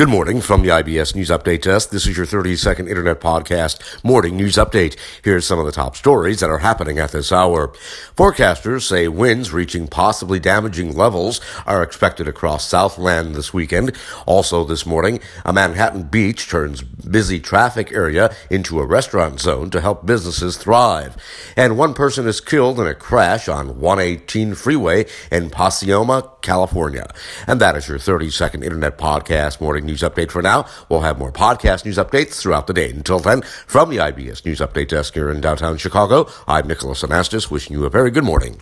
Good morning from the IBS News Update Desk. This is your 30 second internet podcast, Morning News Update. Here's some of the top stories that are happening at this hour. Forecasters say winds reaching possibly damaging levels are expected across Southland this weekend. Also this morning, a Manhattan beach turns busy traffic area into a restaurant zone to help businesses thrive. And one person is killed in a crash on 118 freeway in Pacoima, California. And that is your 30 second internet podcast, Morning news update for now. We'll have more podcast news updates throughout the day. Until then, from the IBS News Update Desk here in downtown Chicago, I'm Nicholas Anastas wishing you a very good morning.